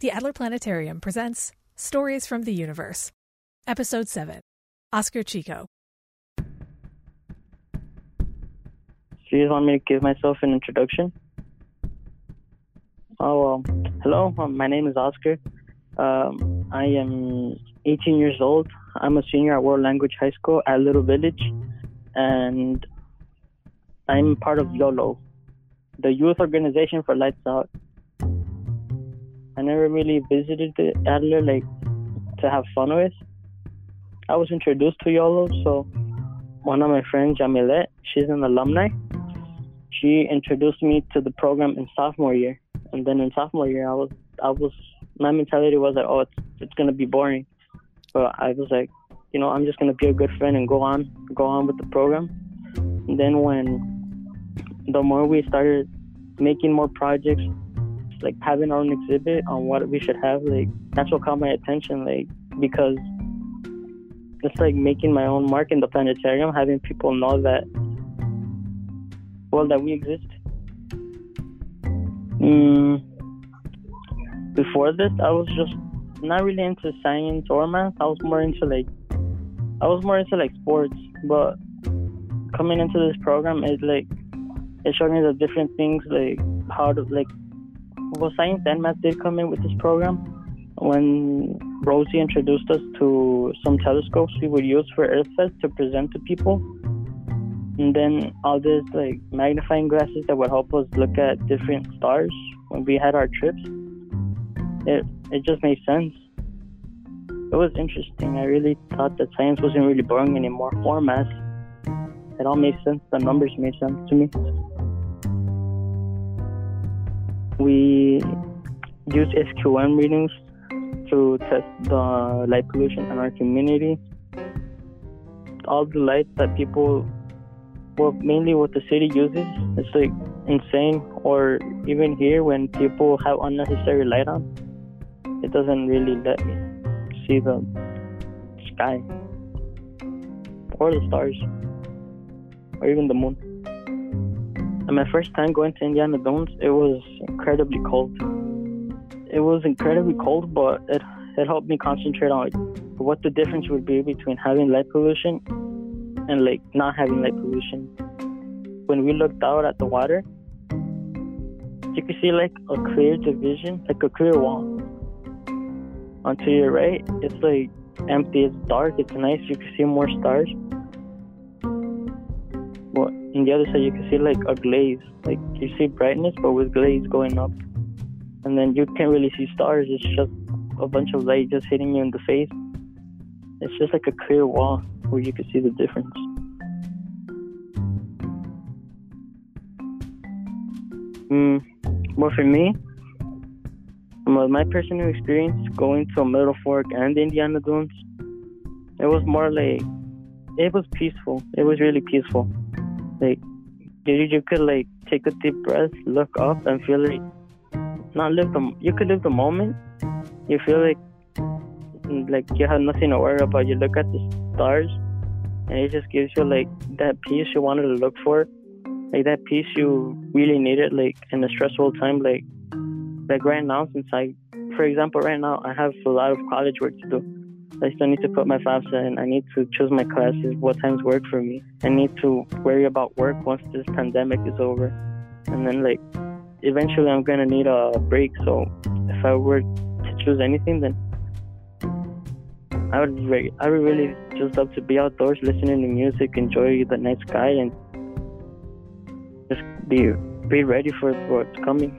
The Adler Planetarium presents Stories from the Universe, Episode 7 Oscar Chico. Do you want me to give myself an introduction? Oh, hello, um, my name is Oscar. Um, I am 18 years old. I'm a senior at World Language High School at Little Village, and I'm part of YOLO, the youth organization for Lights Out. I never really visited the Adler like to have fun with. I was introduced to YOLO, so one of my friends, Jamilet, she's an alumni. She introduced me to the program in sophomore year, and then in sophomore year, I was I was my mentality was like, oh, it's it's gonna be boring, but I was like, you know, I'm just gonna be a good friend and go on go on with the program. And then when the more we started making more projects, like having our own exhibit on what we should have, like that's what caught my attention, like because it's like making my own mark in the planetarium, having people know that well that we exist. Mm, before this, I was just not really into science or math. I was more into like I was more into like sports, but coming into this program, it like it showed me the different things like how to like well science and math did come in with this program when Rosie introduced us to some telescopes we would use for EarthFest to present to people. And then all this like magnifying glasses that would help us look at different stars when we had our trips. It it just made sense. It was interesting. I really thought that science wasn't really boring anymore, or math. It all made sense. The numbers made sense to me. We use SQM readings to test the light pollution in our community. All the light that people, well, mainly what the city uses, it's like insane. Or even here, when people have unnecessary light on, it doesn't really let me see the sky or the stars or even the moon. My first time going to Indiana Dunes, it was incredibly cold. It was incredibly cold, but it it helped me concentrate on like, what the difference would be between having light pollution and like not having light pollution. When we looked out at the water, you could see like a clear division, like a clear wall. Onto your right, it's like empty, it's dark, it's nice, you can see more stars in the other side you can see like a glaze. Like you see brightness but with glaze going up. And then you can't really see stars. It's just a bunch of light just hitting you in the face. It's just like a clear wall where you can see the difference. Mm, well for me my personal experience going to Middle Fork and Indiana Dunes it was more like it was peaceful. It was really peaceful like you, you could like take a deep breath, look up, and feel like not live the you could live the moment. You feel like like you have nothing to worry about. You look at the stars, and it just gives you like that peace you wanted to look for, like that peace you really needed, like in a stressful time. Like like right now, since I, for example, right now I have a lot of college work to do. I still need to put my FAFSA in. I need to choose my classes, what times work for me. I need to worry about work once this pandemic is over. And then, like, eventually I'm going to need a break. So if I were to choose anything, then I would, re- I would really just love to be outdoors, listening to music, enjoy the night sky, and just be, be ready for what's coming.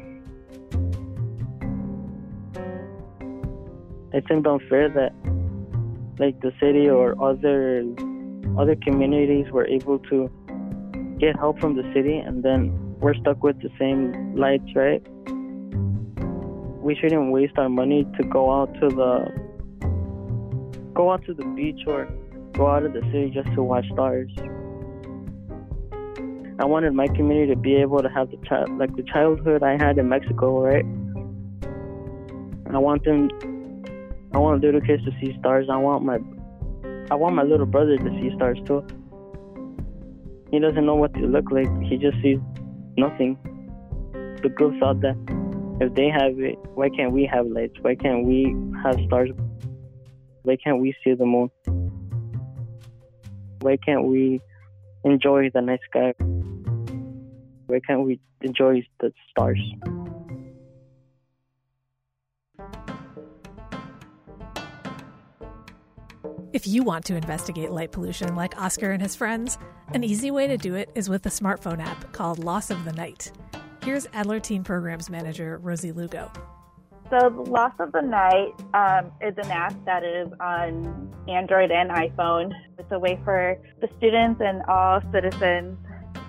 I It seemed unfair that like the city or other other communities were able to get help from the city and then we're stuck with the same lights right? We shouldn't waste our money to go out to the go out to the beach or go out of the city just to watch stars. I wanted my community to be able to have the child like the childhood i had in mexico right? I want them I want little kids to see stars. I want my I want my little brother to see stars too. He doesn't know what they look like. He just sees nothing. The group thought that If they have it, why can't we have lights? Why can't we have stars? Why can't we see the moon? Why can't we enjoy the night sky? Why can't we enjoy the stars? If you want to investigate light pollution like Oscar and his friends, an easy way to do it is with a smartphone app called Loss of the Night. Here's Adler Teen Programs Manager Rosie Lugo. So, Loss of the Night um, is an app that is on Android and iPhone. It's a way for the students and all citizens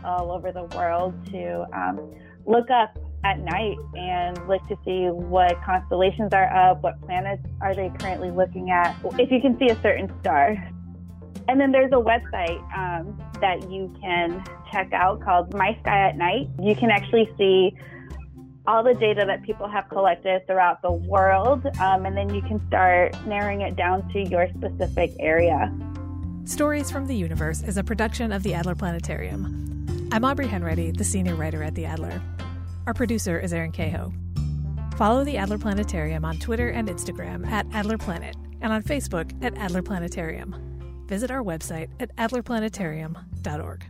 all over the world to um, look up at night and look to see what constellations are up, what planets are they currently looking at, if you can see a certain star. And then there's a website um, that you can check out called My Sky at Night. You can actually see all the data that people have collected throughout the world, um, and then you can start narrowing it down to your specific area. Stories from the Universe is a production of the Adler Planetarium. I'm Aubrey Henready, the senior writer at the Adler. Our producer is Aaron Cahoe. Follow the Adler Planetarium on Twitter and Instagram at Adler Planet and on Facebook at Adler Planetarium. Visit our website at adlerplanetarium.org.